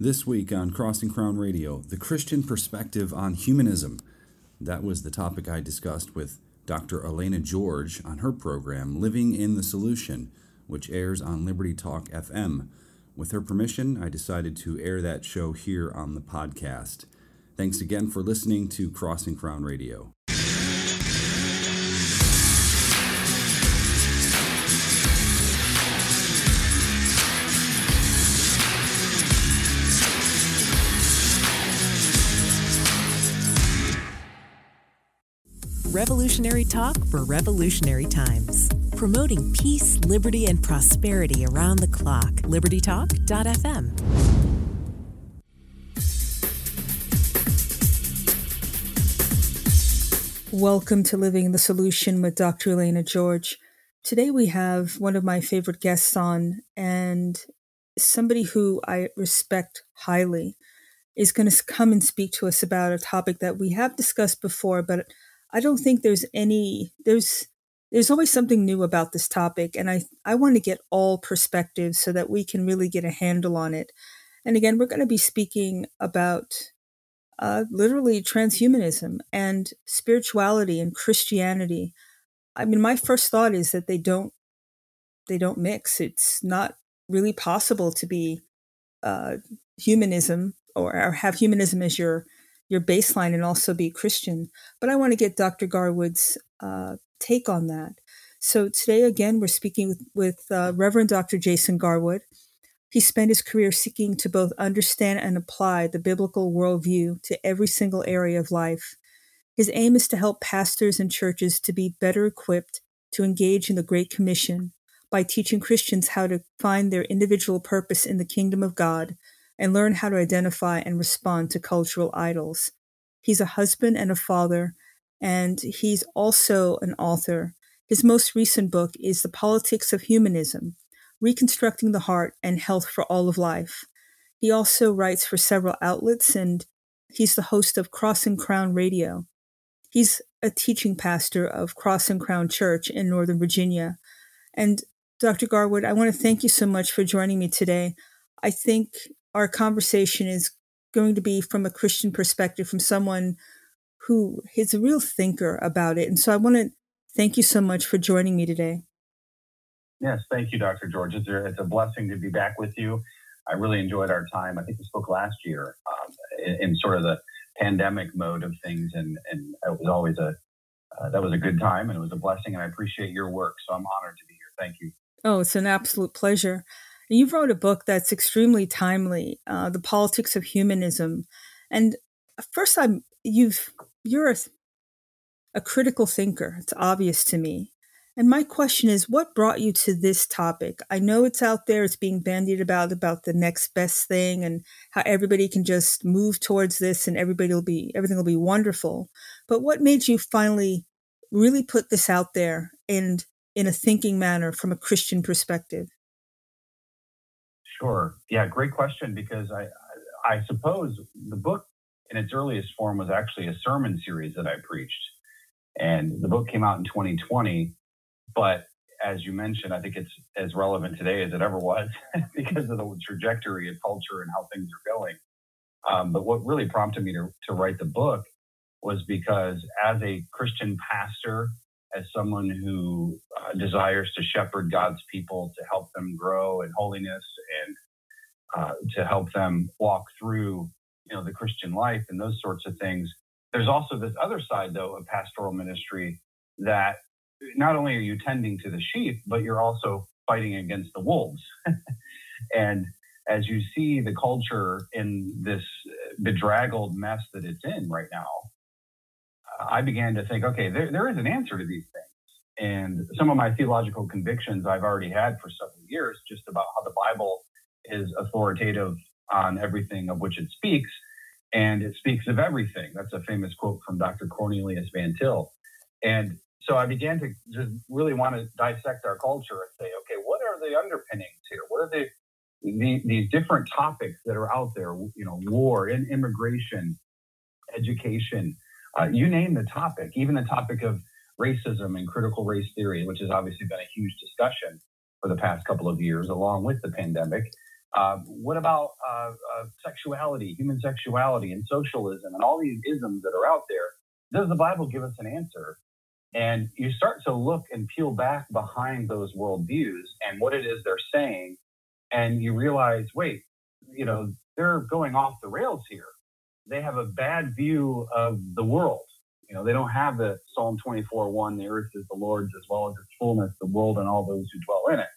This week on Cross and Crown Radio, the Christian perspective on humanism. That was the topic I discussed with Dr. Elena George on her program, Living in the Solution, which airs on Liberty Talk FM. With her permission, I decided to air that show here on the podcast. Thanks again for listening to Cross and Crown Radio. Revolutionary talk for revolutionary times. Promoting peace, liberty, and prosperity around the clock. LibertyTalk.fm. Welcome to Living the Solution with Dr. Elena George. Today we have one of my favorite guests on, and somebody who I respect highly is going to come and speak to us about a topic that we have discussed before, but I don't think there's any there's there's always something new about this topic and I I want to get all perspectives so that we can really get a handle on it. And again, we're going to be speaking about uh, literally transhumanism and spirituality and Christianity. I mean, my first thought is that they don't they don't mix. It's not really possible to be uh, humanism or, or have humanism as your your baseline and also be Christian. But I want to get Dr. Garwood's uh, take on that. So today, again, we're speaking with, with uh, Reverend Dr. Jason Garwood. He spent his career seeking to both understand and apply the biblical worldview to every single area of life. His aim is to help pastors and churches to be better equipped to engage in the Great Commission by teaching Christians how to find their individual purpose in the kingdom of God and learn how to identify and respond to cultural idols. He's a husband and a father, and he's also an author. His most recent book is The Politics of Humanism Reconstructing the Heart and Health for All of Life. He also writes for several outlets, and he's the host of Cross and Crown Radio. He's a teaching pastor of Cross and Crown Church in Northern Virginia. And Dr. Garwood, I want to thank you so much for joining me today. I think our conversation is going to be from a Christian perspective, from someone who is a real thinker about it. And so I want to thank you so much for joining me today. Yes, thank you, Dr. George. It's a, it's a blessing to be back with you. I really enjoyed our time. I think we spoke last year um, in, in, sort of the pandemic mode of things, and, and it was always a uh, that was a good time, and it was a blessing. And I appreciate your work, so I'm honored to be here. Thank you. Oh, it's an absolute pleasure. You wrote a book that's extremely timely, uh, "The Politics of Humanism," and first, I'm you've you're a, a critical thinker. It's obvious to me. And my question is, what brought you to this topic? I know it's out there; it's being bandied about about the next best thing and how everybody can just move towards this and everybody will be everything will be wonderful. But what made you finally really put this out there and in a thinking manner from a Christian perspective? Sure. Yeah, great question because I I suppose the book in its earliest form was actually a sermon series that I preached. And the book came out in 2020, but as you mentioned, I think it's as relevant today as it ever was because of the trajectory of culture and how things are going. Um, but what really prompted me to, to write the book was because as a Christian pastor as someone who uh, desires to shepherd God's people to help them grow in holiness and uh, to help them walk through, you know, the Christian life and those sorts of things. There's also this other side, though, of pastoral ministry that not only are you tending to the sheep, but you're also fighting against the wolves. and as you see the culture in this bedraggled mess that it's in right now, I began to think, okay, there, there is an answer to these things. And some of my theological convictions I've already had for several years, just about how the Bible is authoritative on everything of which it speaks, and it speaks of everything. That's a famous quote from Dr. Cornelius Van Til. And so I began to just really want to dissect our culture and say, okay, what are the underpinnings here? What are the, the these different topics that are out there? You know, war, and immigration, education, uh, you name the topic, even the topic of racism and critical race theory, which has obviously been a huge discussion for the past couple of years, along with the pandemic. Uh, what about uh, uh, sexuality, human sexuality, and socialism, and all these isms that are out there? Does the Bible give us an answer? And you start to look and peel back behind those worldviews and what it is they're saying, and you realize, wait, you know, they're going off the rails here. They have a bad view of the world. You know, they don't have the Psalm 24 1, the earth is the Lord's as well as its fullness, the world and all those who dwell in it.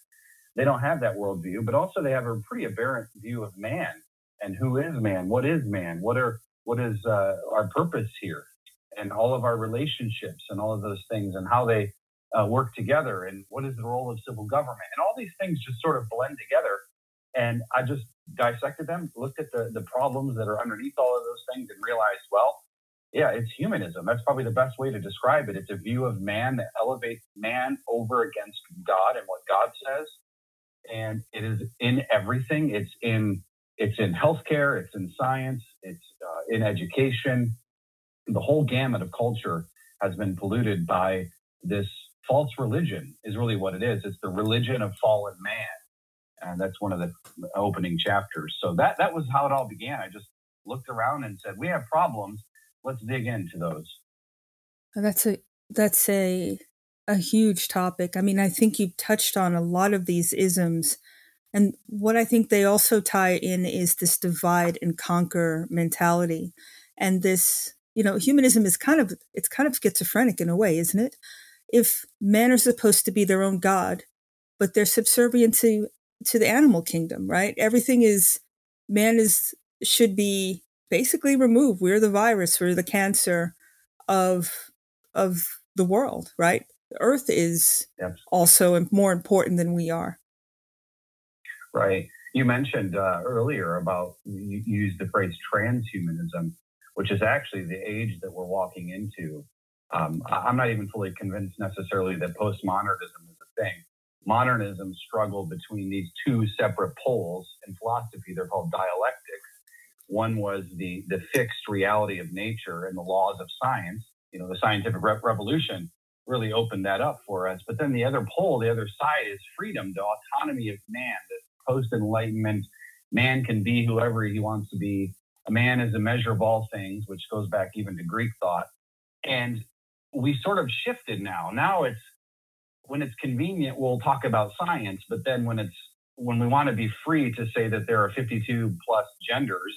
They don't have that worldview, but also they have a pretty aberrant view of man and who is man, what is man, what are what is uh, our purpose here, and all of our relationships and all of those things and how they uh, work together and what is the role of civil government and all these things just sort of blend together. And I just dissected them, looked at the the problems that are underneath all of those things, and realized, well, yeah, it's humanism. That's probably the best way to describe it. It's a view of man that elevates man over against God and what God says. And it is in everything. It's in it's in healthcare. It's in science. It's uh, in education. The whole gamut of culture has been polluted by this false religion. Is really what it is. It's the religion of fallen man, and that's one of the opening chapters. So that that was how it all began. I just looked around and said, "We have problems." let's dig into those. That's a that's a a huge topic. I mean, I think you touched on a lot of these isms. And what I think they also tie in is this divide and conquer mentality. And this, you know, humanism is kind of it's kind of schizophrenic in a way, isn't it? If men are supposed to be their own god, but they're subservient to to the animal kingdom, right? Everything is man is should be basically removed. We're the virus, we're the cancer of of the world, right? The Earth is yep. also more important than we are. Right. You mentioned uh, earlier about you used the phrase transhumanism, which is actually the age that we're walking into. Um, I'm not even fully convinced necessarily that postmodernism is a thing. Modernism struggled between these two separate poles in philosophy. They're called dialectics one was the, the fixed reality of nature and the laws of science. You know, the scientific re- revolution really opened that up for us. But then the other pole, the other side is freedom, the autonomy of man, the post enlightenment man can be whoever he wants to be. A man is a measure of all things, which goes back even to Greek thought. And we sort of shifted now. Now it's when it's convenient, we'll talk about science, but then when it's when we want to be free to say that there are 52 plus genders,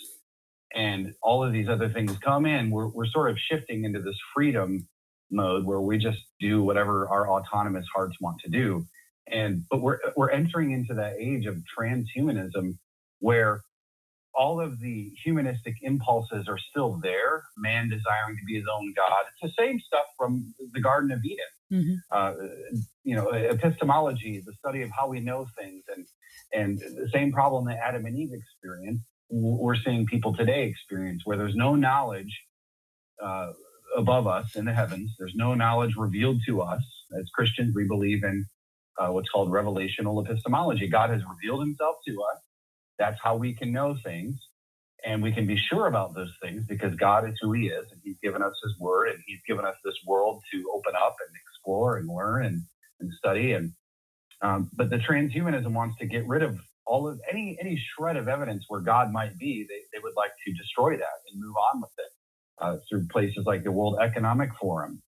and all of these other things come in, we're, we're sort of shifting into this freedom mode where we just do whatever our autonomous hearts want to do. And but we're we're entering into that age of transhumanism where all of the humanistic impulses are still there. Man desiring to be his own God. It's the same stuff from the Garden of Eden. Mm-hmm. Uh, you know, epistemology, the study of how we know things, and and the same problem that Adam and Eve experienced we're seeing people today experience where there's no knowledge uh, above us in the heavens. There's no knowledge revealed to us. As Christians, we believe in uh, what's called revelational epistemology. God has revealed himself to us. That's how we can know things. And we can be sure about those things because God is who he is and he's given us his word and he's given us this world to open up and explore and learn and, and study. And um, but the transhumanism wants to get rid of all of any any shred of evidence where God might be, they, they would like to destroy that and move on with it uh, through places like the World Economic Forum,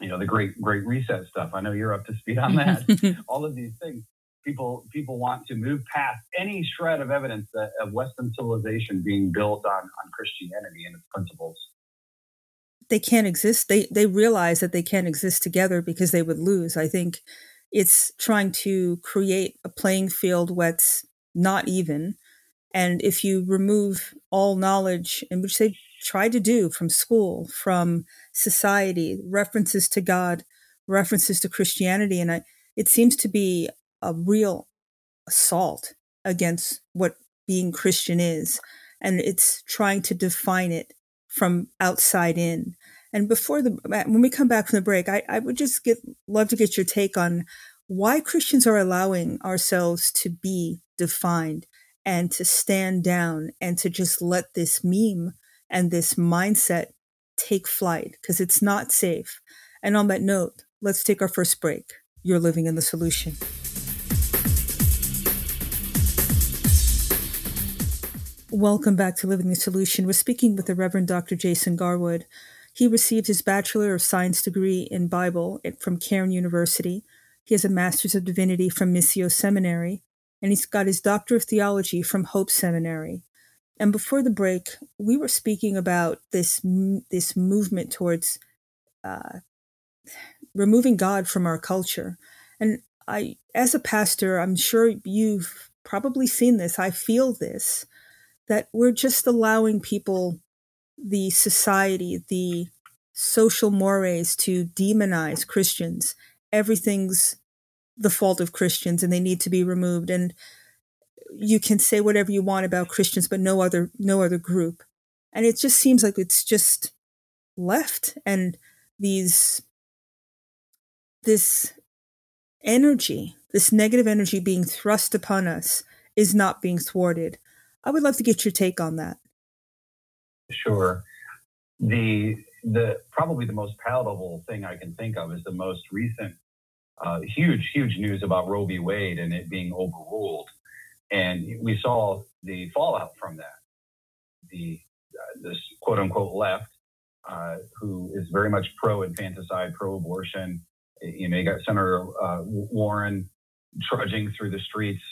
you know, the Great Great Reset stuff. I know you're up to speed on that. all of these things, people people want to move past any shred of evidence that of Western civilization being built on on Christianity and its principles. They can't exist. They they realize that they can't exist together because they would lose. I think it's trying to create a playing field that's not even. And if you remove all knowledge, and which they try to do from school, from society, references to God, references to Christianity, and I, it seems to be a real assault against what being Christian is. And it's trying to define it from outside in. And before the uh, when we come back from the break, I, I would just get love to get your take on why Christians are allowing ourselves to be defined and to stand down and to just let this meme and this mindset take flight because it's not safe. And on that note, let's take our first break. You're living in the solution. Welcome back to Living the Solution. We're speaking with the Reverend Dr. Jason Garwood. He received his Bachelor of Science degree in Bible from Cairn University. He has a Master's of Divinity from Missio Seminary, and he's got his Doctor of Theology from Hope Seminary. And before the break, we were speaking about this this movement towards uh, removing God from our culture. And I, as a pastor, I'm sure you've probably seen this. I feel this that we're just allowing people, the society, the social mores to demonize Christians. Everything's the fault of Christians and they need to be removed. And you can say whatever you want about Christians, but no other no other group. And it just seems like it's just left and these this energy, this negative energy being thrust upon us is not being thwarted. I would love to get your take on that. Sure. The the probably the most palatable thing I can think of is the most recent uh, huge huge news about Roe v. Wade and it being overruled, and we saw the fallout from that. The uh, this quote unquote left, uh, who is very much pro infanticide, pro abortion. You know, you got Senator uh, Warren trudging through the streets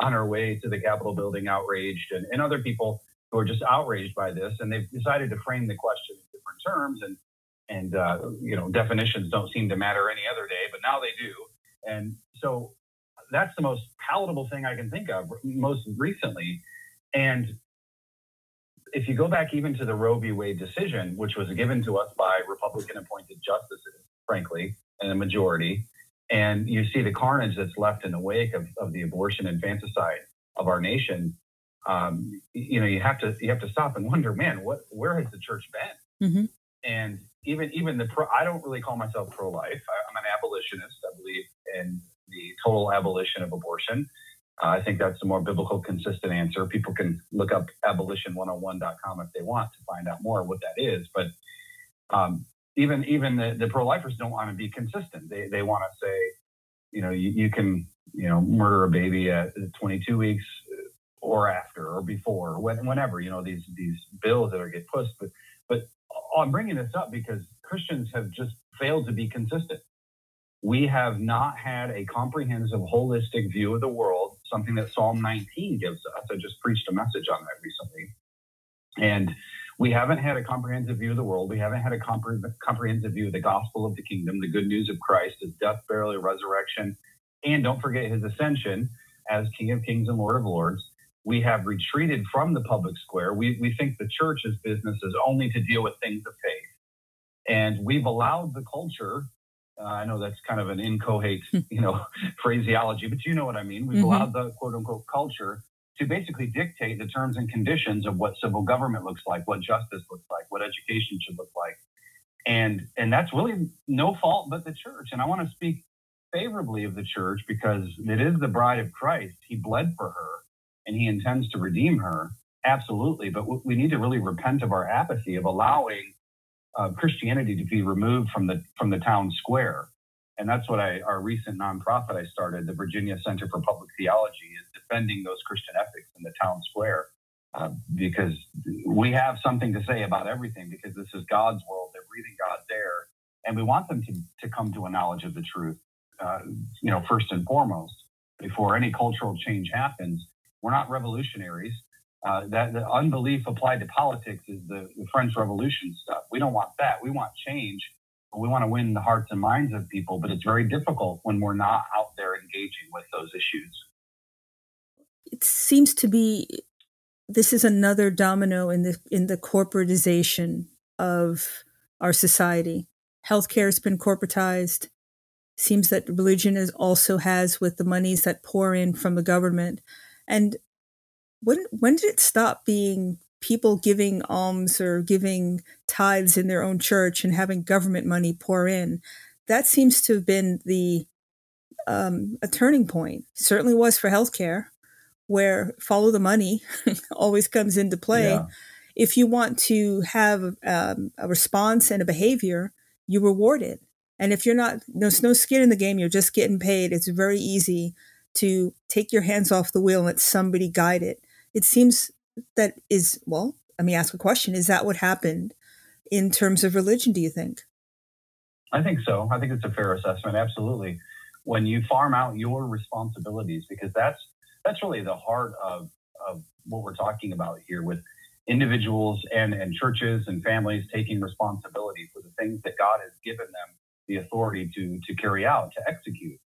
on our way to the Capitol building outraged, and, and other people who are just outraged by this, and they've decided to frame the question in different terms, and and uh, you know definitions don't seem to matter any other day, but now they do, and so that's the most palatable thing I can think of most recently, and if you go back even to the Roe v. Wade decision, which was given to us by Republican appointed justices, frankly, and a majority, and you see the carnage that's left in the wake of, of the abortion infanticide of our nation, um, you know, you have to you have to stop and wonder, man, what where has the church been? Mm-hmm. And even even the pro, I don't really call myself pro life. I'm an abolitionist. I believe in the total abolition of abortion. Uh, I think that's the more biblical, consistent answer. People can look up abolition101.com if they want to find out more what that is. But um, even even the, the pro-lifers don't want to be consistent. They they want to say, you know, you, you can you know murder a baby at 22 weeks uh, or after or before or whenever you know these these bills that are get pushed. But but I'm bringing this up because Christians have just failed to be consistent. We have not had a comprehensive, holistic view of the world, something that Psalm 19 gives us. I just preached a message on that recently. And we haven't had a comprehensive view of the world. We haven't had a compre- comprehensive view of the gospel of the kingdom, the good news of Christ, his death, burial, resurrection, and don't forget his ascension as King of Kings and Lord of Lords. We have retreated from the public square. We, we think the church's business is only to deal with things of faith. And we've allowed the culture, uh, I know that's kind of an incoherent, you know, phraseology, but you know what I mean. We've mm-hmm. allowed the quote unquote culture to basically dictate the terms and conditions of what civil government looks like, what justice looks like, what education should look like. And and that's really no fault but the church. And I want to speak favorably of the church because it is the bride of Christ. He bled for her and he intends to redeem her. Absolutely. But we need to really repent of our apathy of allowing uh, Christianity to be removed from the from the town square. And that's what I our recent nonprofit I started, the Virginia Center for Public Theology, is defending those Christian ethics in the town square. Uh, because we have something to say about everything because this is God's world. They're breathing God's air. And we want them to, to come to a knowledge of the truth, uh, you know, first and foremost, before any cultural change happens. We're not revolutionaries. Uh, that the unbelief applied to politics is the, the French Revolution stuff. We don't want that. We want change. We want to win the hearts and minds of people, but it's very difficult when we're not out there engaging with those issues it seems to be this is another domino in the in the corporatization of our society. Healthcare has been corporatized. Seems that religion is also has with the monies that pour in from the government. And when when did it stop being people giving alms or giving tithes in their own church and having government money pour in? That seems to have been the um, a turning point. Certainly was for healthcare where follow the money always comes into play. Yeah. If you want to have um, a response and a behavior, you reward it. And if you're not, there's no skin in the game, you're just getting paid. It's very easy to take your hands off the wheel and let somebody guide it. It seems that is well let me ask a question is that what happened in terms of religion do you think i think so i think it's a fair assessment absolutely when you farm out your responsibilities because that's that's really the heart of of what we're talking about here with individuals and, and churches and families taking responsibility for the things that God has given them the authority to, to carry out, to execute.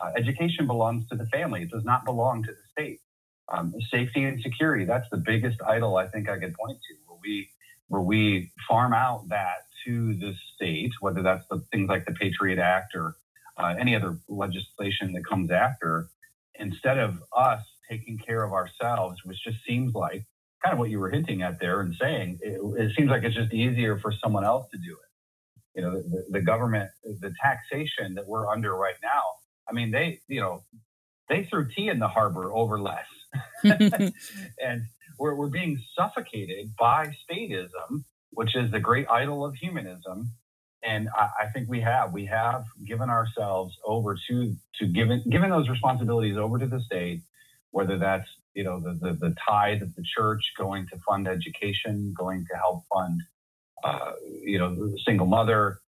Uh, education belongs to the family. It does not belong to the state. Um, safety and security, that's the biggest idol I think I could point to, where we, where we farm out that to the state, whether that's the things like the Patriot Act or uh, any other legislation that comes after, instead of us taking care of ourselves, which just seems like kind of what you were hinting at there and saying, it, it seems like it's just easier for someone else to do it. You know, the, the government, the taxation that we're under right now. I mean, they, you know, they threw tea in the harbor over less. and we're, we're being suffocated by statism, which is the great idol of humanism. And I, I think we have we have given ourselves over to to given given those responsibilities over to the state, whether that's you know, the, the, the tithe of the church going to fund education, going to help fund, uh, you know, the single mother.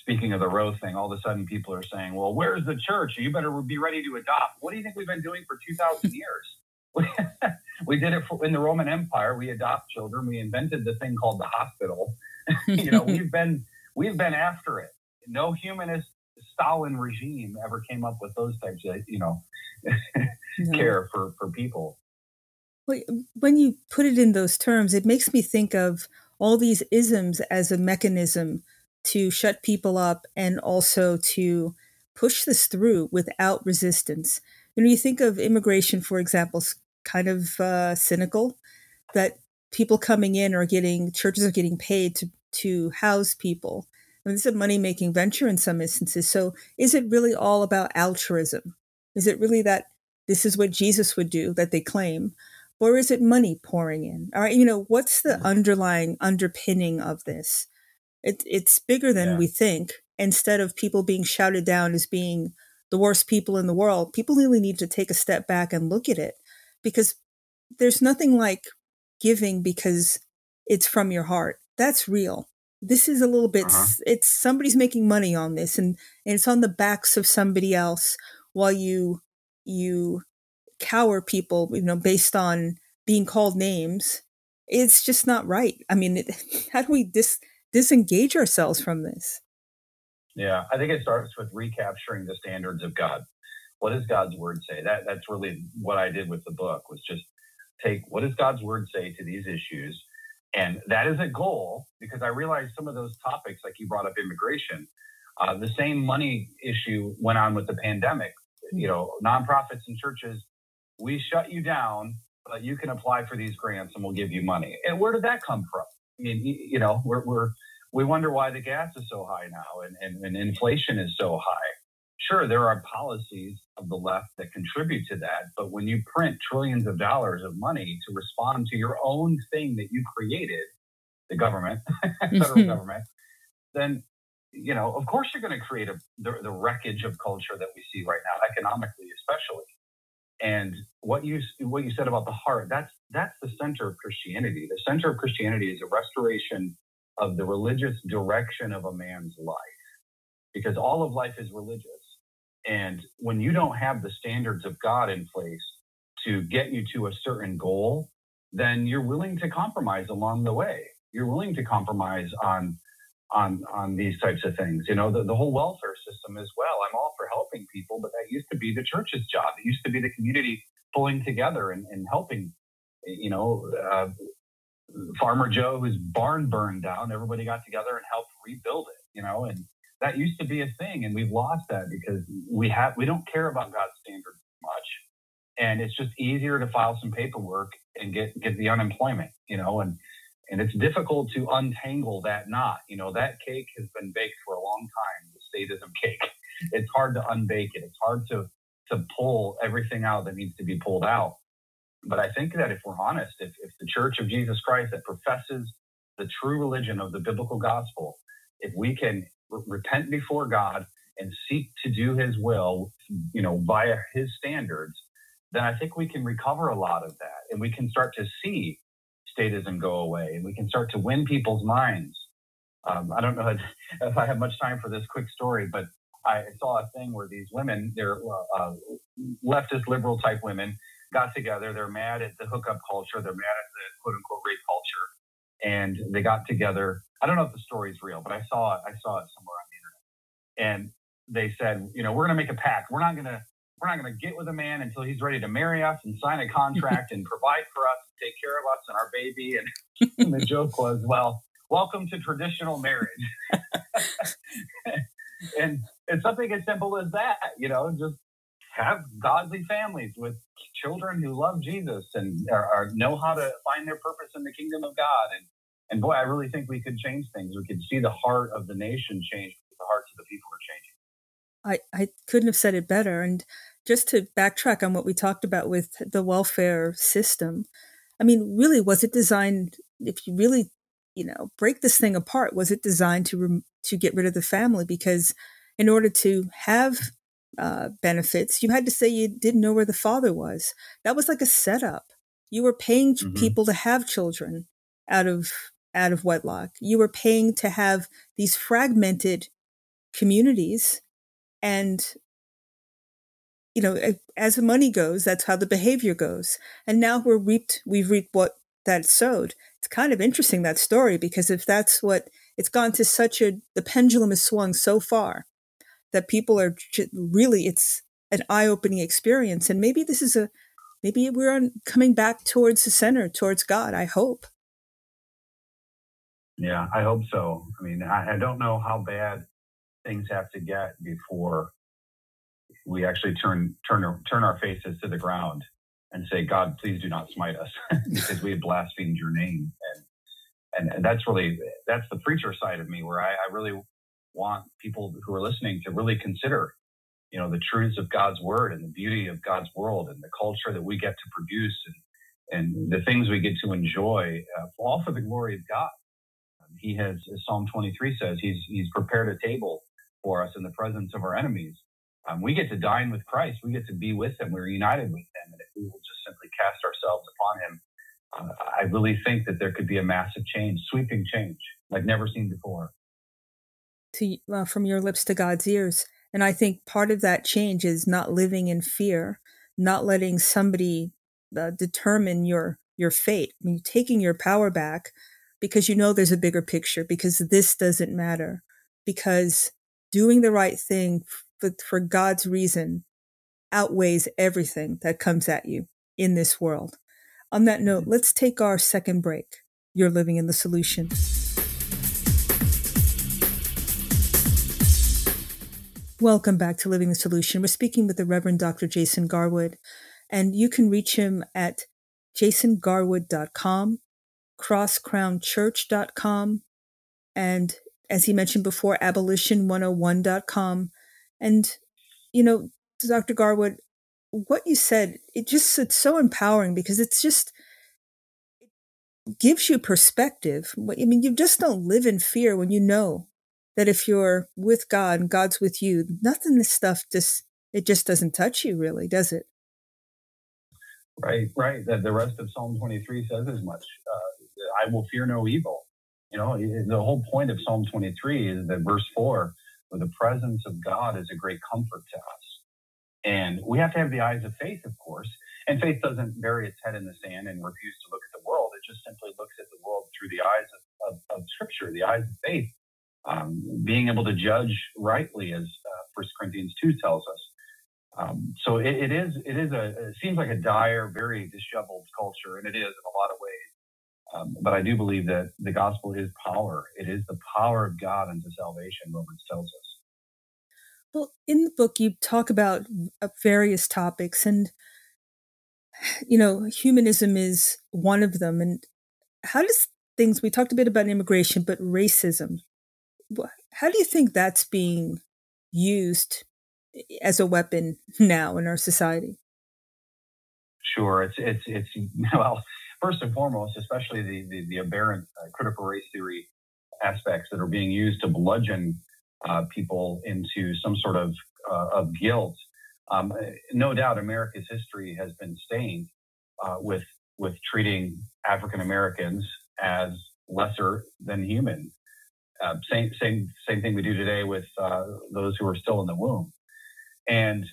Speaking of the Roe thing, all of a sudden people are saying, well, where's the church? You better be ready to adopt. What do you think we've been doing for 2,000 years? we did it for, in the Roman Empire. We adopt children. We invented the thing called the hospital. you know, we've been we've been after it. No humanist Stalin regime ever came up with those types of you know no. care for for people. When you put it in those terms, it makes me think of all these isms as a mechanism to shut people up and also to push this through without resistance. You know, you think of immigration, for example, kind of uh, cynical that people coming in are getting churches are getting paid to to house people. I mean, this is a money making venture in some instances. So, is it really all about altruism? Is it really that this is what Jesus would do that they claim? Or is it money pouring in? All right, you know, what's the underlying underpinning of this? It, it's bigger than yeah. we think. Instead of people being shouted down as being the worst people in the world, people really need to take a step back and look at it because there's nothing like giving because it's from your heart. That's real. This is a little bit, uh-huh. it's somebody's making money on this and, and it's on the backs of somebody else while you you cower people, you know, based on being called names, it's just not right. I mean, it, how do we dis, disengage ourselves from this? Yeah, I think it starts with recapturing the standards of God. What does God's word say? That that's really what I did with the book was just take what does God's word say to these issues, and that is a goal because I realized some of those topics, like you brought up immigration, uh, the same money issue went on with the pandemic you know, nonprofits and churches, we shut you down, but you can apply for these grants and we'll give you money. And where did that come from? I mean, you know, we're, we're we wonder why the gas is so high now and, and, and inflation is so high. Sure, there are policies of the left that contribute to that, but when you print trillions of dollars of money to respond to your own thing that you created, the government, federal mm-hmm. government, then you know, of course, you're going to create a, the, the wreckage of culture that we see right now, economically, especially. And what you what you said about the heart, that's that's the center of Christianity. The center of Christianity is a restoration of the religious direction of a man's life, because all of life is religious. And when you don't have the standards of God in place to get you to a certain goal, then you're willing to compromise along the way. You're willing to compromise on on on these types of things. You know, the, the whole welfare system as well. I'm all for helping people, but that used to be the church's job. It used to be the community pulling together and, and helping. You know, uh, Farmer Joe, whose barn burned down, everybody got together and helped rebuild it. You know, and that used to be a thing, and we've lost that because we have we don't care about God's standards much, and it's just easier to file some paperwork and get get the unemployment. You know, and and it's difficult to untangle that knot. You know, that cake has been baked for a long time, the statism cake. It's hard to unbake it. It's hard to to pull everything out that needs to be pulled out. But I think that if we're honest, if, if the Church of Jesus Christ that professes the true religion of the biblical gospel, if we can re- repent before God and seek to do his will, you know, via his standards, then I think we can recover a lot of that and we can start to see statism go away and we can start to win people's minds. Um, I don't know if I have much time for this quick story, but I saw a thing where these women, they're uh, uh, leftist liberal type women, got together. They're mad at the hookup culture. They're mad at the quote unquote rape culture. And they got together. I don't know if the story is real, but I saw it. I saw it somewhere on the internet. And they said, you know, we're going to make a pact. We're not going to we're not going to get with a man until he's ready to marry us and sign a contract and provide for us, take care of us and our baby. And, and the joke was, well, welcome to traditional marriage. and it's something as simple as that, you know, just have godly families with children who love Jesus and are, are, know how to find their purpose in the kingdom of God. And and boy, I really think we could change things. We could see the heart of the nation change. The hearts of the people are changing. I, I couldn't have said it better. And just to backtrack on what we talked about with the welfare system, I mean, really, was it designed? If you really, you know, break this thing apart, was it designed to rem- to get rid of the family? Because in order to have uh, benefits, you had to say you didn't know where the father was. That was like a setup. You were paying mm-hmm. people to have children out of out of wedlock. You were paying to have these fragmented communities, and you know, as the money goes, that's how the behavior goes. And now we're reaped, we've reaped what that sowed. It's kind of interesting that story because if that's what it's gone to such a, the pendulum has swung so far that people are really, it's an eye opening experience. And maybe this is a, maybe we're on, coming back towards the center, towards God. I hope. Yeah, I hope so. I mean, I, I don't know how bad things have to get before we actually turn turn turn our faces to the ground and say, God, please do not smite us because we have blasphemed your name. And, and that's really, that's the preacher side of me where I, I really want people who are listening to really consider, you know, the truths of God's word and the beauty of God's world and the culture that we get to produce and, and the things we get to enjoy, uh, all for the glory of God. He has, as Psalm 23 says, he's, he's prepared a table for us in the presence of our enemies um, we get to dine with Christ. We get to be with Him. We're united with Him. And if we will just simply cast ourselves upon Him, uh, I really think that there could be a massive change, sweeping change, like never seen before. To uh, from your lips to God's ears, and I think part of that change is not living in fear, not letting somebody uh, determine your your fate. I mean, taking your power back because you know there's a bigger picture. Because this doesn't matter. Because doing the right thing but for God's reason outweighs everything that comes at you in this world. On that note, let's take our second break. You're living in the solution. Welcome back to Living the Solution. We're speaking with the Reverend Dr. Jason Garwood, and you can reach him at jasongarwood.com, crosscrownchurch.com, and as he mentioned before, abolition101.com and, you know, Dr. Garwood, what you said, it just, it's so empowering because it's just, it gives you perspective. I mean, you just don't live in fear when you know that if you're with God and God's with you, nothing this stuff just, it just doesn't touch you really, does it? Right, right. That the rest of Psalm 23 says as much. Uh, I will fear no evil. You know, the whole point of Psalm 23 is that verse 4 where the presence of God is a great comfort to us. And we have to have the eyes of faith, of course. And faith doesn't bury its head in the sand and refuse to look at the world. It just simply looks at the world through the eyes of, of, of Scripture, the eyes of faith, um, being able to judge rightly, as uh, 1 Corinthians 2 tells us. Um, so it, it is, it is a, it seems like a dire, very disheveled culture, and it is in a lot of ways. Um, but I do believe that the gospel is power. It is the power of God unto salvation, Romans tells us. Well, in the book, you talk about uh, various topics, and, you know, humanism is one of them. And how does things, we talked a bit about immigration, but racism, how do you think that's being used as a weapon now in our society? Sure. It's, it's, it's, well, first and foremost, especially the, the, the aberrant uh, critical race theory aspects that are being used to bludgeon uh, people into some sort of, uh, of guilt Um, no doubt, America's history has been stained uh, with with treating African Americans as lesser than human. Uh, same same same thing we do today with uh, those who are still in the womb, and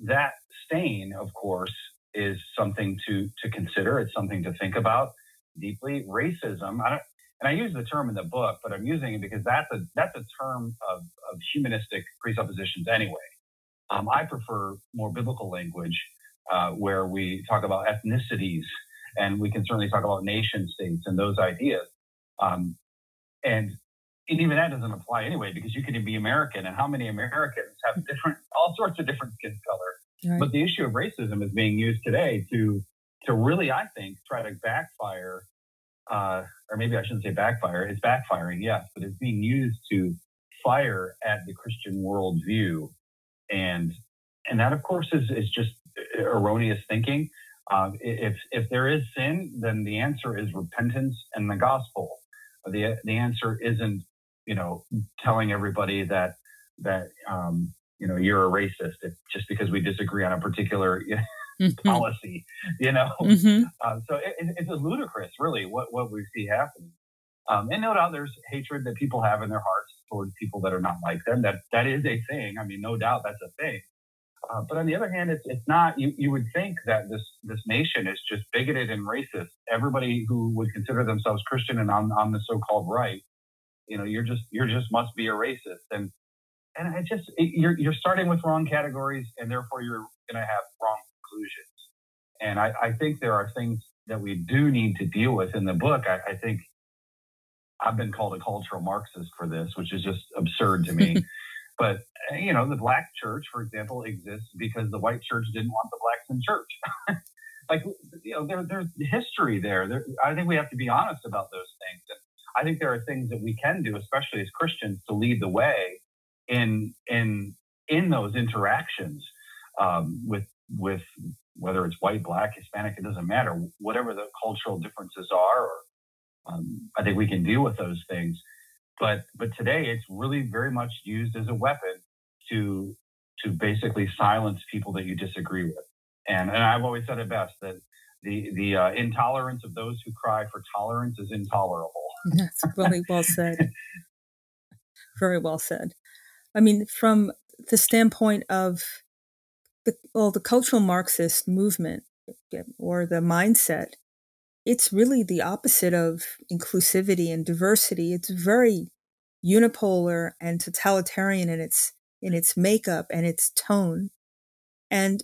that stain, of course, is something to to consider. It's something to think about deeply. Racism, I and I use the term in the book, but I'm using it because that's a that's a term of, of humanistic presuppositions anyway. Um, I prefer more biblical language uh, where we talk about ethnicities, and we can certainly talk about nation states and those ideas. Um, and and even that doesn't apply anyway because you can be American, and how many Americans have different, all sorts of different skin color. But the issue of racism is being used today to to really, I think, try to backfire, uh, or maybe I shouldn't say backfire. It's backfiring, yes, but it's being used to fire at the Christian worldview, and and that, of course, is is just erroneous thinking. Uh, if if there is sin, then the answer is repentance and the gospel. The the answer isn't you know telling everybody that that um, you know you're a racist if, just because we disagree on a particular mm-hmm. policy. You know, mm-hmm. uh, so it, it's ludicrous, really, what what we see happening. Um, and no doubt there's hatred that people have in their hearts towards people that are not like them. That that is a thing. I mean, no doubt that's a thing. Uh, but on the other hand, it's it's not. You you would think that this this nation is just bigoted and racist. Everybody who would consider themselves Christian and on on the so-called right, you know, you're just you're just must be a racist. And and I just it, you're you're starting with wrong categories, and therefore you're going to have wrong conclusions. And I, I think there are things that we do need to deal with in the book. I, I think I've been called a cultural Marxist for this, which is just absurd to me. but you know, the black church, for example, exists because the white church didn't want the blacks in church. like you know, there, there's history there. there. I think we have to be honest about those things. And I think there are things that we can do, especially as Christians, to lead the way in in in those interactions um, with with whether it's white, black, Hispanic, it doesn't matter. Whatever the cultural differences are, or um, I think we can deal with those things. But but today it's really very much used as a weapon to to basically silence people that you disagree with. And and I've always said it best that the the uh, intolerance of those who cry for tolerance is intolerable. That's really well said. Very well said. I mean, from the standpoint of the well, the cultural Marxist movement or the mindset, it's really the opposite of inclusivity and diversity. It's very unipolar and totalitarian in its in its makeup and its tone. And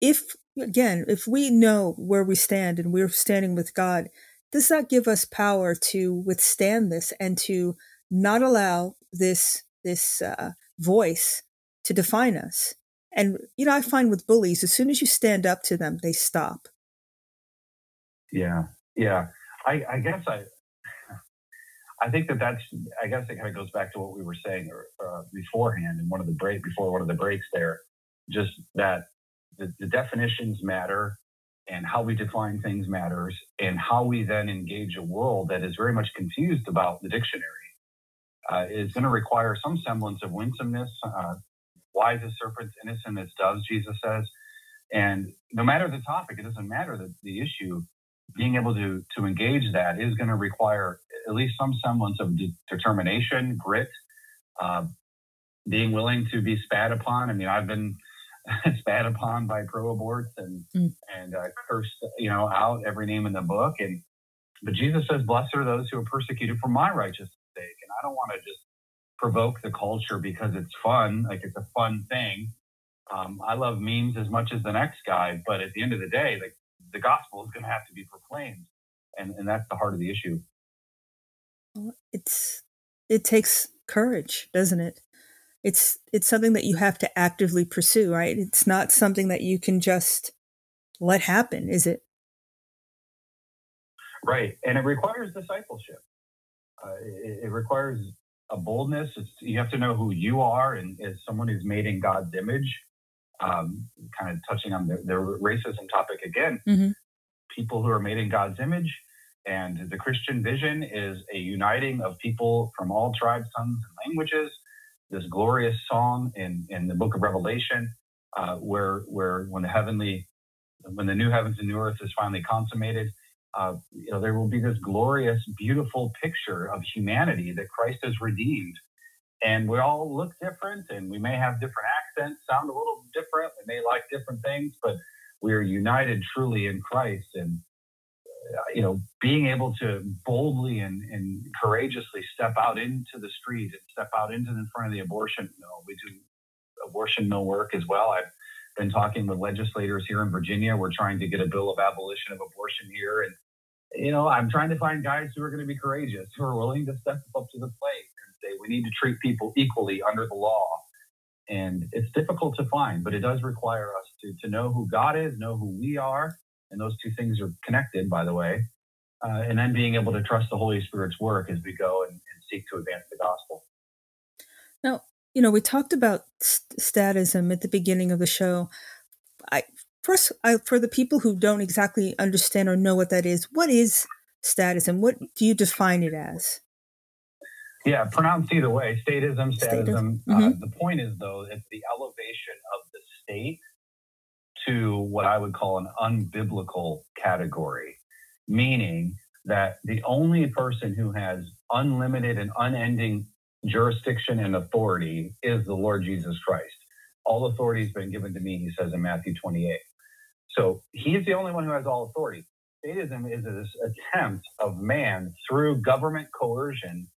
if again, if we know where we stand and we're standing with God, does that give us power to withstand this and to not allow this this uh, voice to define us? And you know, I find with bullies, as soon as you stand up to them, they stop. Yeah, yeah. I, I guess I, I think that that's. I guess it kind of goes back to what we were saying uh, beforehand in one of the break before one of the breaks there. Just that the, the definitions matter, and how we define things matters, and how we then engage a world that is very much confused about the dictionary uh, is going to require some semblance of winsomeness. Uh, wise as serpents, innocent as doves, Jesus says. And no matter the topic, it doesn't matter the, the issue being able to to engage that is going to require at least some semblance of de- determination, grit, uh, being willing to be spat upon. I mean, I've been spat upon by pro aborts and mm. and uh, cursed, you know, out every name in the book. And but Jesus says, "Blessed are those who are persecuted for my righteousness' sake." And I don't want to just provoke the culture because it's fun, like it's a fun thing. Um, I love memes as much as the next guy, but at the end of the day, like the gospel is going to have to be proclaimed, and and that's the heart of the issue. It's it takes courage, doesn't it? It's it's something that you have to actively pursue, right? It's not something that you can just let happen, is it? Right, and it requires discipleship. Uh, it, it, requires a boldness. It's, you have to know who you are, and as someone who's made in God's image, um, kind of touching on the, the racism topic again, mm-hmm. people who are made in God's image. And the Christian vision is a uniting of people from all tribes, tongues, and languages this glorious song in, in the book of Revelation, uh, where where when the heavenly when the new heavens and new earth is finally consummated, uh, you know, there will be this glorious, beautiful picture of humanity that Christ has redeemed. And we all look different and we may have different accents, sound a little different. We may like different things, but we are united truly in Christ. And, uh, you know, being able to boldly and, and courageously step out into the street and step out into the front of the abortion mill. We do abortion mill work as well. I've been talking with legislators here in Virginia. We're trying to get a bill of abolition of abortion here. And, you know, I'm trying to find guys who are going to be courageous, who are willing to step up to the plate and say, we need to treat people equally under the law. And it's difficult to find, but it does require us to, to know who God is, know who we are. And those two things are connected, by the way. Uh, and then being able to trust the Holy Spirit's work as we go and, and seek to advance the gospel. You know, we talked about st- statism at the beginning of the show. I first, I, for the people who don't exactly understand or know what that is, what is statism? What do you define it as? Yeah, pronounced either way, statism, statism. Uh, mm-hmm. Uh, the point is, though, it's the elevation of the state to what I would call an unbiblical category, meaning that the only person who has unlimited and unending jurisdiction and authority is the Lord Jesus Christ. All authority has been given to me, he says in Matthew 28. So he's the only one who has all authority. Statism is this attempt of man through government coercion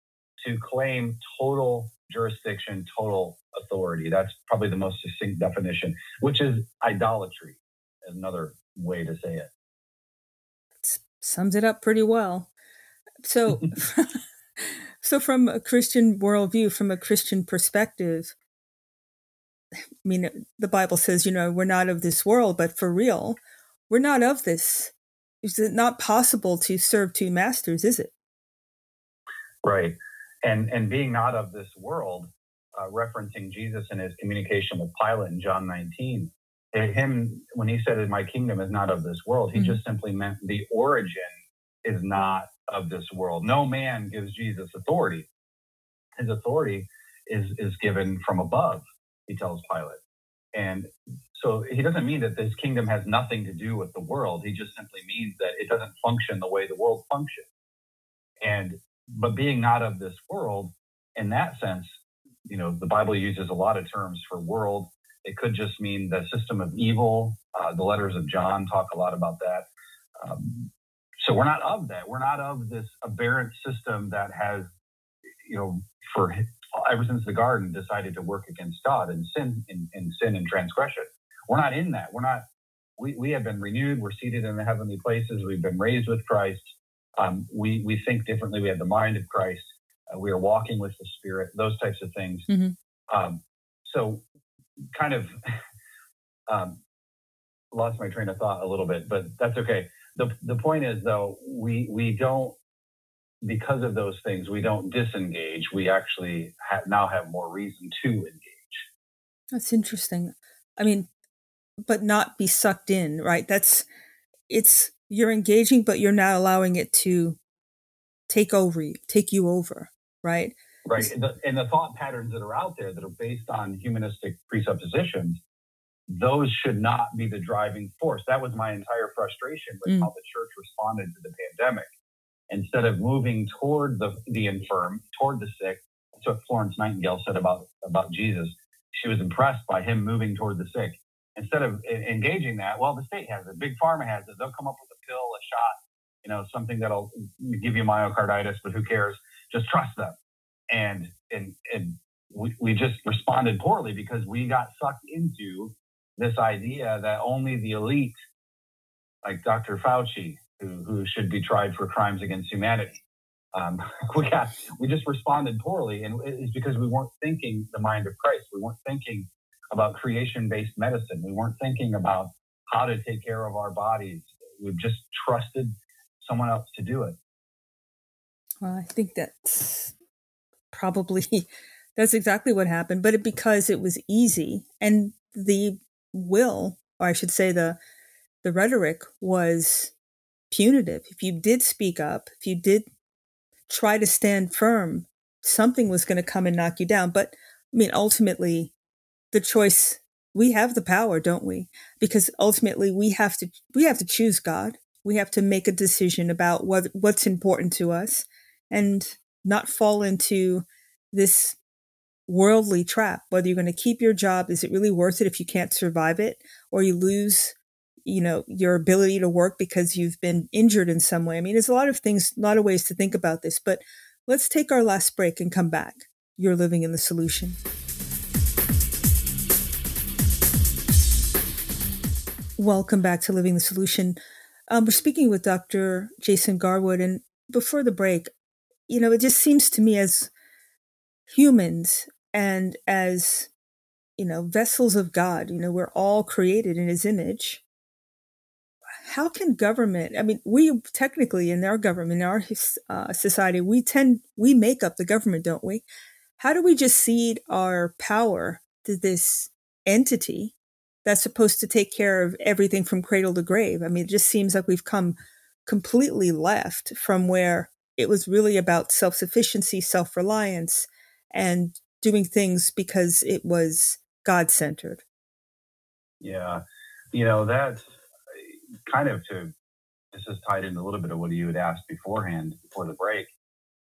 to claim total jurisdiction, total authority. That's probably the most succinct definition, which is idolatry, is another way to say it. Sums it up pretty well. So So, from a Christian worldview, from a Christian perspective, I mean, the Bible says, you know, we're not of this world, but for real, we're not of this. Is it not possible to serve two masters, is it? Right. And, and being not of this world, uh, referencing Jesus in his communication with Pilate in John 19, him, when he said, My kingdom is not of this world, he mm-hmm. just simply meant the origin is not of this world. No man gives Jesus authority. His authority is, is given from above, he tells Pilate. And so he doesn't mean that this kingdom has nothing to do with the world. He just simply means that it doesn't function the way the world functions. And, but being not of this world, in that sense, you know, the Bible uses a lot of terms for world. It could just mean the system of evil. Uh, the letters of John talk a lot about that. Um, so we're not of that. We're not of this aberrant system that has, you know, for ever since the garden decided to work against God and sin in, in sin and transgression. We're not in that. We're not. We, we have been renewed. We're seated in the heavenly places. We've been raised with Christ. Um, we we think differently. We have the mind of Christ. Uh, we are walking with the Spirit. Those types of things. Mm-hmm. Um, so, kind of um, lost my train of thought a little bit, but that's okay the the point is though we we don't because of those things we don't disengage. We actually ha- now have more reason to engage. That's interesting. I mean but not be sucked in right? That's it's you're engaging but you're not allowing it to take over you take you over right? Right. And the, and the thought patterns that are out there that are based on humanistic presuppositions those should not be the driving force. That was my entire frustration with mm. how the church responded to the pandemic. Instead of moving toward the, the infirm, toward the sick, that's what Florence Nightingale said about, about Jesus. She was impressed by him moving toward the sick. Instead of engaging that, well, the state has it, big pharma has it. They'll come up with a pill, a shot, you know, something that'll give you myocarditis, but who cares? Just trust them. And and and we, we just responded poorly because we got sucked into this idea that only the elite, like Dr. Fauci, who, who should be tried for crimes against humanity, um, we got we just responded poorly, and it's because we weren't thinking the mind of Christ. We weren't thinking about creation-based medicine. We weren't thinking about how to take care of our bodies. We've just trusted someone else to do it. Well, I think that's probably that's exactly what happened, but it, because it was easy and the will, or I should say the the rhetoric was punitive. If you did speak up, if you did try to stand firm, something was going to come and knock you down. But I mean, ultimately, the choice we have the power, don't we? Because ultimately, we have to we have to choose God. We have to make a decision about what what's important to us, and not fall into this worldly trap. Whether you're going to keep your job, is it really worth it if you can't survive it, or you lose you know your ability to work because you've been injured in some way? I mean there's a lot of things a lot of ways to think about this but let's take our last break and come back. You're living in the solution. Welcome back to living the solution. Um, we're speaking with dr jason garwood and before the break you know it just seems to me as humans and as you know vessels of god you know we're all created in his image. How can government i mean we technically in our government in our uh, society we tend we make up the government don't we? How do we just cede our power to this entity that's supposed to take care of everything from cradle to grave? I mean it just seems like we've come completely left from where it was really about self-sufficiency self-reliance and doing things because it was god-centered yeah you know that's kind of to this is tied in a little bit of what you had asked beforehand before the break.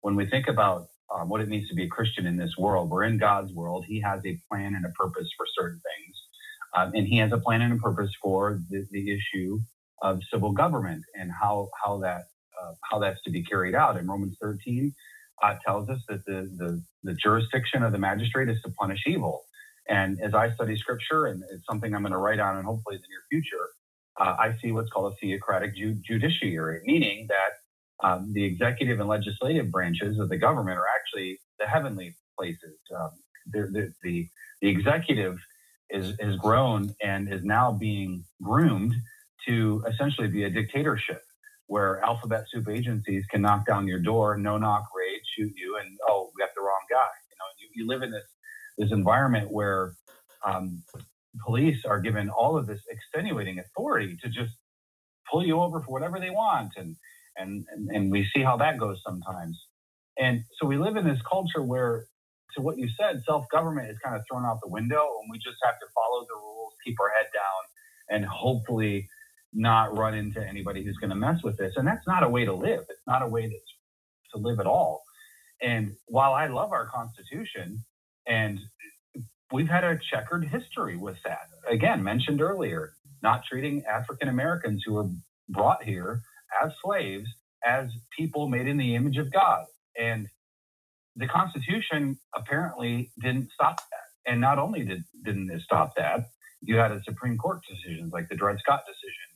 When we think about um, what it means to be a Christian in this world, we're in God's world. He has a plan and a purpose for certain things, um, and He has a plan and a purpose for the, the issue of civil government and how how that uh, how that's to be carried out. In Romans 13, uh, tells us that the, the the jurisdiction of the magistrate is to punish evil. And as I study Scripture, and it's something I'm going to write on, and hopefully in the near future, uh, I see what's called a theocratic ju- judiciary, meaning that um, the executive and legislative branches of the government are actually the heavenly places. Um, the, the, the executive is, has grown and is now being groomed to essentially be a dictatorship where alphabet soup agencies can knock down your door, no knock shoot you, and oh, we got the wrong guy. You know, you, you live in this this environment where um, police are given all of this extenuating authority to just pull you over for whatever they want and and and, and we see how that goes sometimes. And so we live in this culture where to what you said self-government is kind of thrown out the window and we just have to follow the rules keep our head down and hopefully not run into anybody who's going to mess with this. And that's not a way to live. It's not a way to, to live at all and while i love our constitution and we've had a checkered history with that. Again, mentioned earlier, not treating African Americans who were brought here as slaves as people made in the image of God. And the Constitution apparently didn't stop that. And not only did, didn't it stop that, you had a Supreme Court decisions like the Dred Scott decision,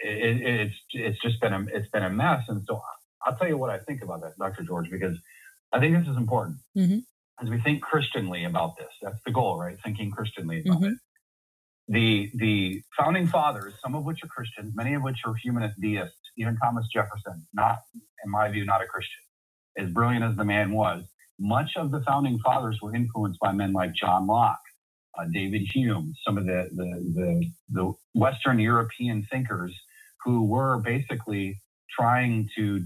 and it, it, it's it's just been a it's been a mess. And so I'll tell you what I think about that, Dr. George, because I think this is important. Mm-hmm as we think Christianly about this. That's the goal, right? Thinking Christianly about mm-hmm. it. The the founding fathers, some of which are Christians, many of which are humanist deists, even Thomas Jefferson, not in my view, not a Christian. As brilliant as the man was, much of the founding fathers were influenced by men like John Locke, uh, David Hume, some of the, the the the Western European thinkers who were basically trying to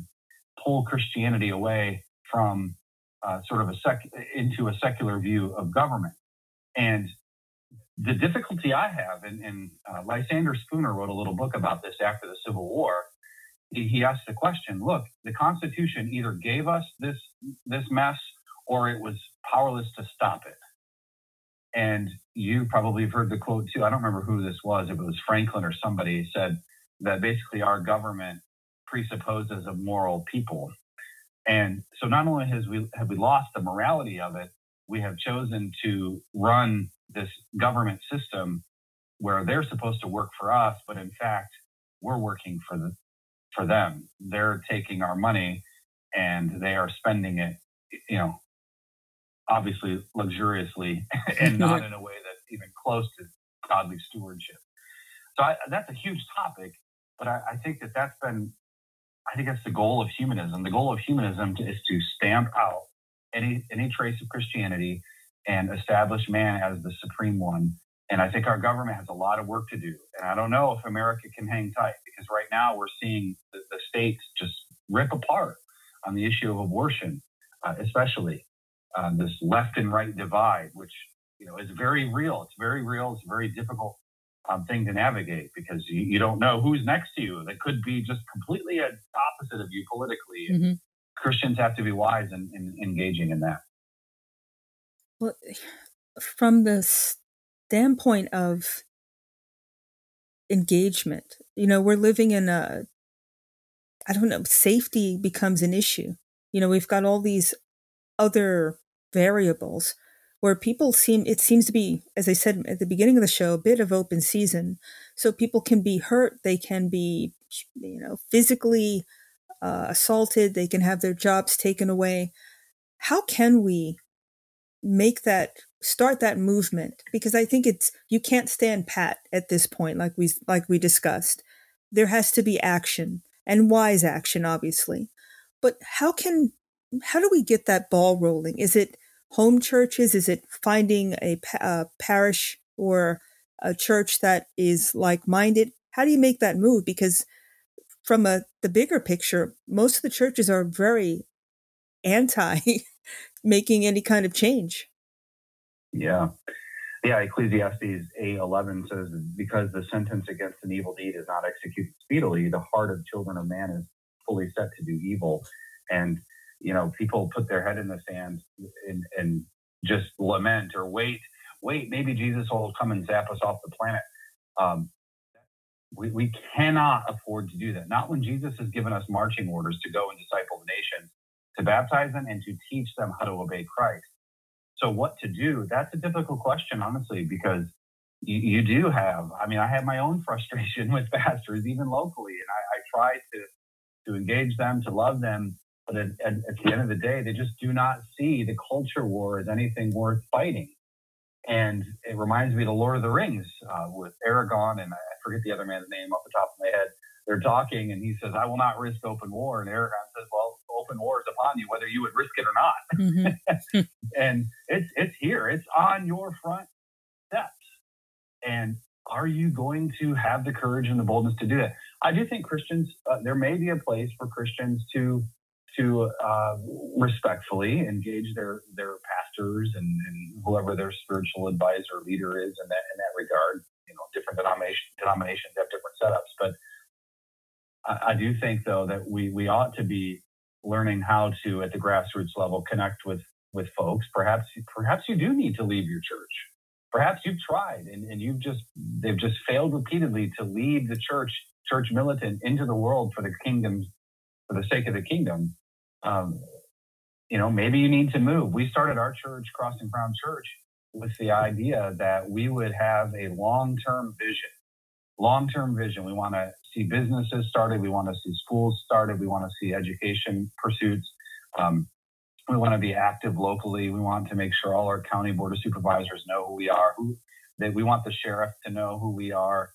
pull Christianity away from uh, sort of a sec into a secular view of government. And the difficulty I have, and, and uh, Lysander Spooner wrote a little book about this after the Civil War. He, he asked the question: Look, the Constitution either gave us this this mess, or it was powerless to stop it. And you probably have heard the quote too. I don't remember who this was. If it was Franklin or somebody said that basically our government presupposes a moral people and so not only has we have we lost the morality of it, we have chosen to run this government system where they're supposed to work for us, but in fact, we're working for the for them. They're taking our money and they are spending it, you know, obviously luxuriously and not in a way that's even close to godly stewardship. So I, that's a huge topic, but I, I think that that's been I think that's the goal of humanism. The goal of humanism is to stamp out any any trace of Christianity and establish man as the supreme one. And I think our government has a lot of work to do. And I don't know if America can hang tight because right now we're seeing the, the states just rip apart on the issue of abortion, uh, especially. uh, this left and right divide, which you know is very real. It's very real. It's very difficult um, thing to navigate because you, you, don't know who's next to you. That could be just completely opposite of you politically. Mm-hmm. Christians have to be wise in, in engaging in that. Well, from the standpoint of engagement, you know, we're living in a, I don't know, safety becomes an issue. You know, we've got all these other variables where people seem, it seems to be, as I said at the beginning of the show, a bit of open season. So people can be hurt, they can be, you know, physically uh, assaulted, they can have their jobs taken away. How can we make that start that movement because i think it's you can't stand pat at this point like we like we discussed there has to be action and wise action obviously but how can how do we get that ball rolling is it home churches is it finding a, a parish or a church that is like-minded how do you make that move because from a the bigger picture most of the churches are very anti making any kind of change. Yeah. Yeah, Ecclesiastes 8:11 says because the sentence against an evil deed is not executed speedily, the heart of children of man is fully set to do evil. And you know, people put their head in the sand and, and just lament or wait, wait, maybe Jesus will come and zap us off the planet. Um, we, we cannot afford to do that. Not when Jesus has given us marching orders to go and disciple the nations to baptize them and to teach them how to obey Christ. So, what to do? That's a difficult question, honestly, because you, you do have, I mean, I have my own frustration with pastors, even locally, and I, I try to, to engage them, to love them. But at, at, at, the end of the day, they just do not see the culture war as anything worth fighting. And it reminds me of the Lord of the Rings uh, with Aragorn and I forget the other man's name off the top of my head. They're talking, and he says, I will not risk open war. And Aragorn says, Well, open war is upon you, whether you would risk it or not. Mm-hmm. and it's it's here. It's on your front steps. And are you going to have the courage and the boldness to do that? I do think Christians. Uh, there may be a place for Christians to to uh, respectfully engage their their pastors and, and, whoever their spiritual advisor leader is in that in that regard. You know, different denomination, denominations have different setups, but I, I do think though that we we ought to be learning how to at the grassroots level connect with with folks. Perhaps perhaps you do need to leave your church. Perhaps you've tried and, and you've just they've just failed repeatedly to lead the church church militant into the world for the kingdom for the sake of the kingdom um, you know maybe you need to move we started our church Cross and Crown church with the idea that we would have a long-term vision long-term vision we want to see businesses started. We want to see schools started. We want to see education pursuits. Um, we want to be active locally. We want to make sure all our county board of supervisors know who we are. Who that we want the sheriff to know who we are,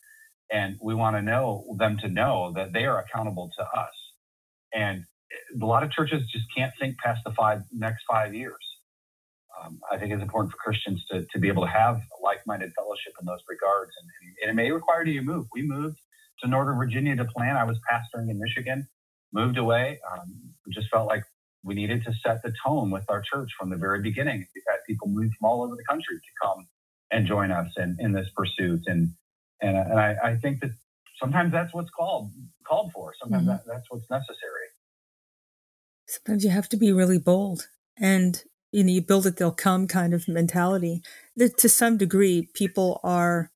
and we want to know them to know that they are accountable to us. And a lot of churches just can't think past the five next five years. Um, I think it's important for Christians to, to be able to have like-minded fellowship in those regards, and, and it may require you to move. We moved to Northern Virginia to plant. I was pastoring in Michigan, moved away. Um, just felt like we needed to set the tone with our church from the very beginning. We've had people move from all over the country to come and join us in, in this pursuit. And and, and I, I think that sometimes that's what's called called for. Sometimes mm-hmm. that, that's what's necessary. Sometimes you have to be really bold and you know you build it they'll come kind of mentality. That to some degree people are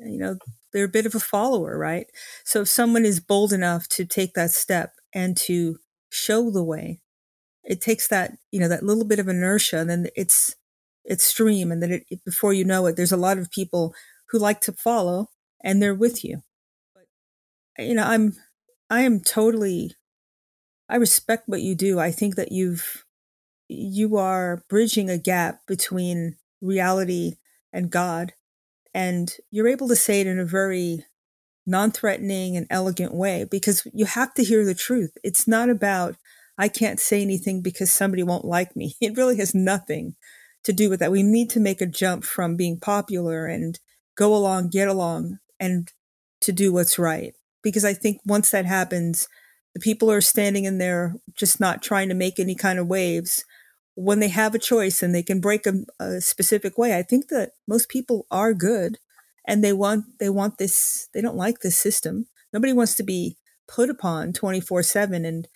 you know they're a bit of a follower, right? So if someone is bold enough to take that step and to show the way, it takes that, you know, that little bit of inertia and then it's, it's stream. And then it, it, before you know it, there's a lot of people who like to follow and they're with you. But, you know, I'm, I am totally, I respect what you do. I think that you've, you are bridging a gap between reality and God and you're able to say it in a very non threatening and elegant way because you have to hear the truth. It's not about, I can't say anything because somebody won't like me. It really has nothing to do with that. We need to make a jump from being popular and go along, get along, and to do what's right. Because I think once that happens, the people are standing in there just not trying to make any kind of waves when they have a choice and they can break a, a specific way, I think that most people are good and they want they want this they don't like this system. Nobody wants to be put upon 24/7 and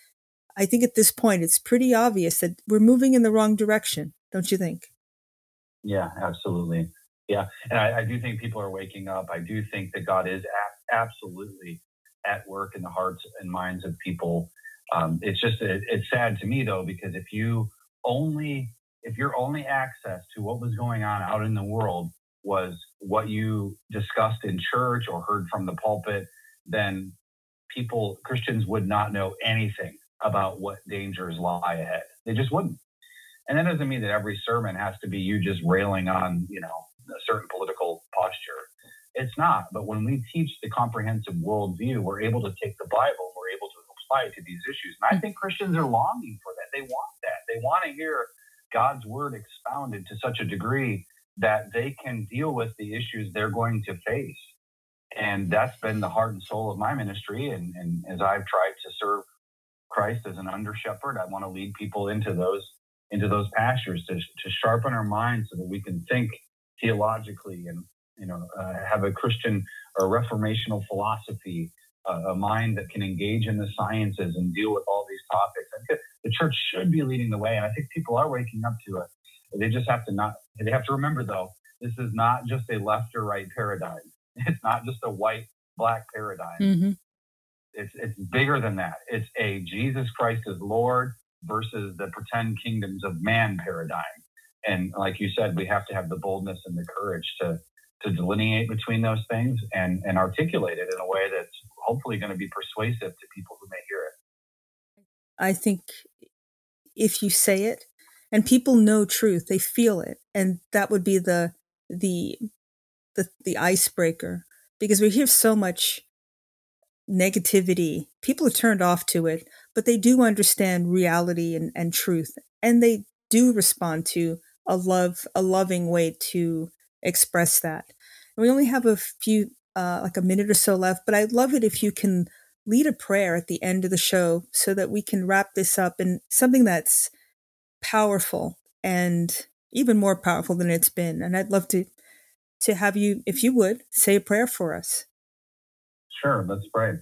I think at this point it's pretty obvious that we're moving in the wrong direction, don't you think? Yeah, absolutely. Yeah, and I, I do think people are waking up. I do think that God is a- absolutely at work in the hearts and minds of people. Um, it's just it, it's sad to me though because if you only if your only access to what was going on out in the world was what you discussed in church or heard from the pulpit, then people Christians would not know anything about what dangers lie ahead. They just wouldn't. And that doesn't mean that every sermon has to be you just railing on, you know, a certain political posture. It's not. But when we teach the comprehensive worldview, we're able to take the Bible, we're able to apply it to these issues. And I mm. think Christians are longing for that. They want that. They want to hear God's word expounded to such a degree that they can deal with the issues they're going to face. And that's been the heart and soul of my ministry. And, and as I've tried to serve Christ as an under shepherd, I want to lead people into those into those pastures to, to sharpen our minds so that we can think theologically and you know uh, have a Christian or reformational philosophy, uh, a mind that can engage in the sciences and deal with all these topics. I think the church should be leading the way, and I think people are waking up to it. They just have to not. They have to remember though, this is not just a left or right paradigm. It's not just a white black paradigm. Mm-hmm. It's it's bigger than that. It's a Jesus Christ is Lord versus the pretend kingdoms of man paradigm. And like you said, we have to have the boldness and the courage to to delineate between those things and and articulate it in a way that's hopefully going to be persuasive to people who may hear it. I think if you say it and people know truth, they feel it, and that would be the the the, the icebreaker because we hear so much negativity. People are turned off to it, but they do understand reality and, and truth. And they do respond to a love, a loving way to express that. And we only have a few, uh, like a minute or so left, but I'd love it if you can lead a prayer at the end of the show so that we can wrap this up in something that's powerful and even more powerful than it's been. And I'd love to to have you, if you would, say a prayer for us. Sure, let's pray.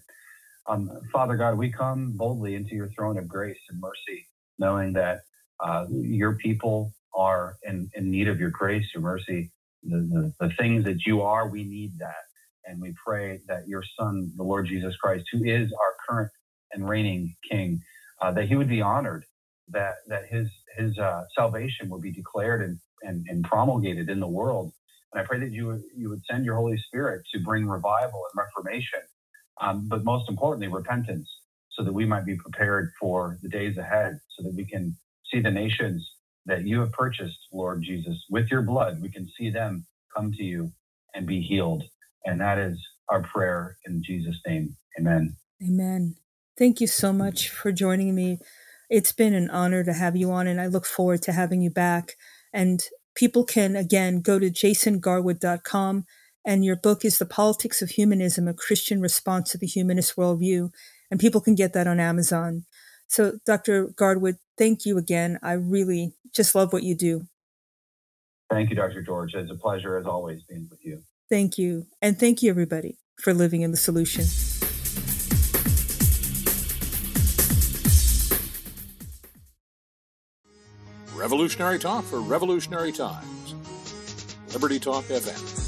Um, Father God, we come boldly into your throne of grace and mercy, knowing that uh, your people are in, in need of your grace, your mercy. The, the, the things that you are, we need that. And we pray that your Son, the Lord Jesus Christ, who is our current and reigning King, uh, that he would be honored, that, that his, his uh, salvation would be declared and, and, and promulgated in the world and I pray that you would, you would send your Holy Spirit to bring revival and reformation, um, but most importantly, repentance, so that we might be prepared for the days ahead, so that we can see the nations that you have purchased, Lord Jesus, with your blood. We can see them come to you and be healed. And that is our prayer in Jesus' name. Amen. Amen. Thank you so much for joining me. It's been an honor to have you on, and I look forward to having you back. And people can again go to jasongarwood.com and your book is the politics of humanism a christian response to the humanist worldview and people can get that on amazon so dr garwood thank you again. I really just love what you do. Thank you dr george. It's a pleasure as always being with you. Thank you. And thank you everybody for living in the solution. Revolutionary Talk for Revolutionary Times. Liberty Talk FM.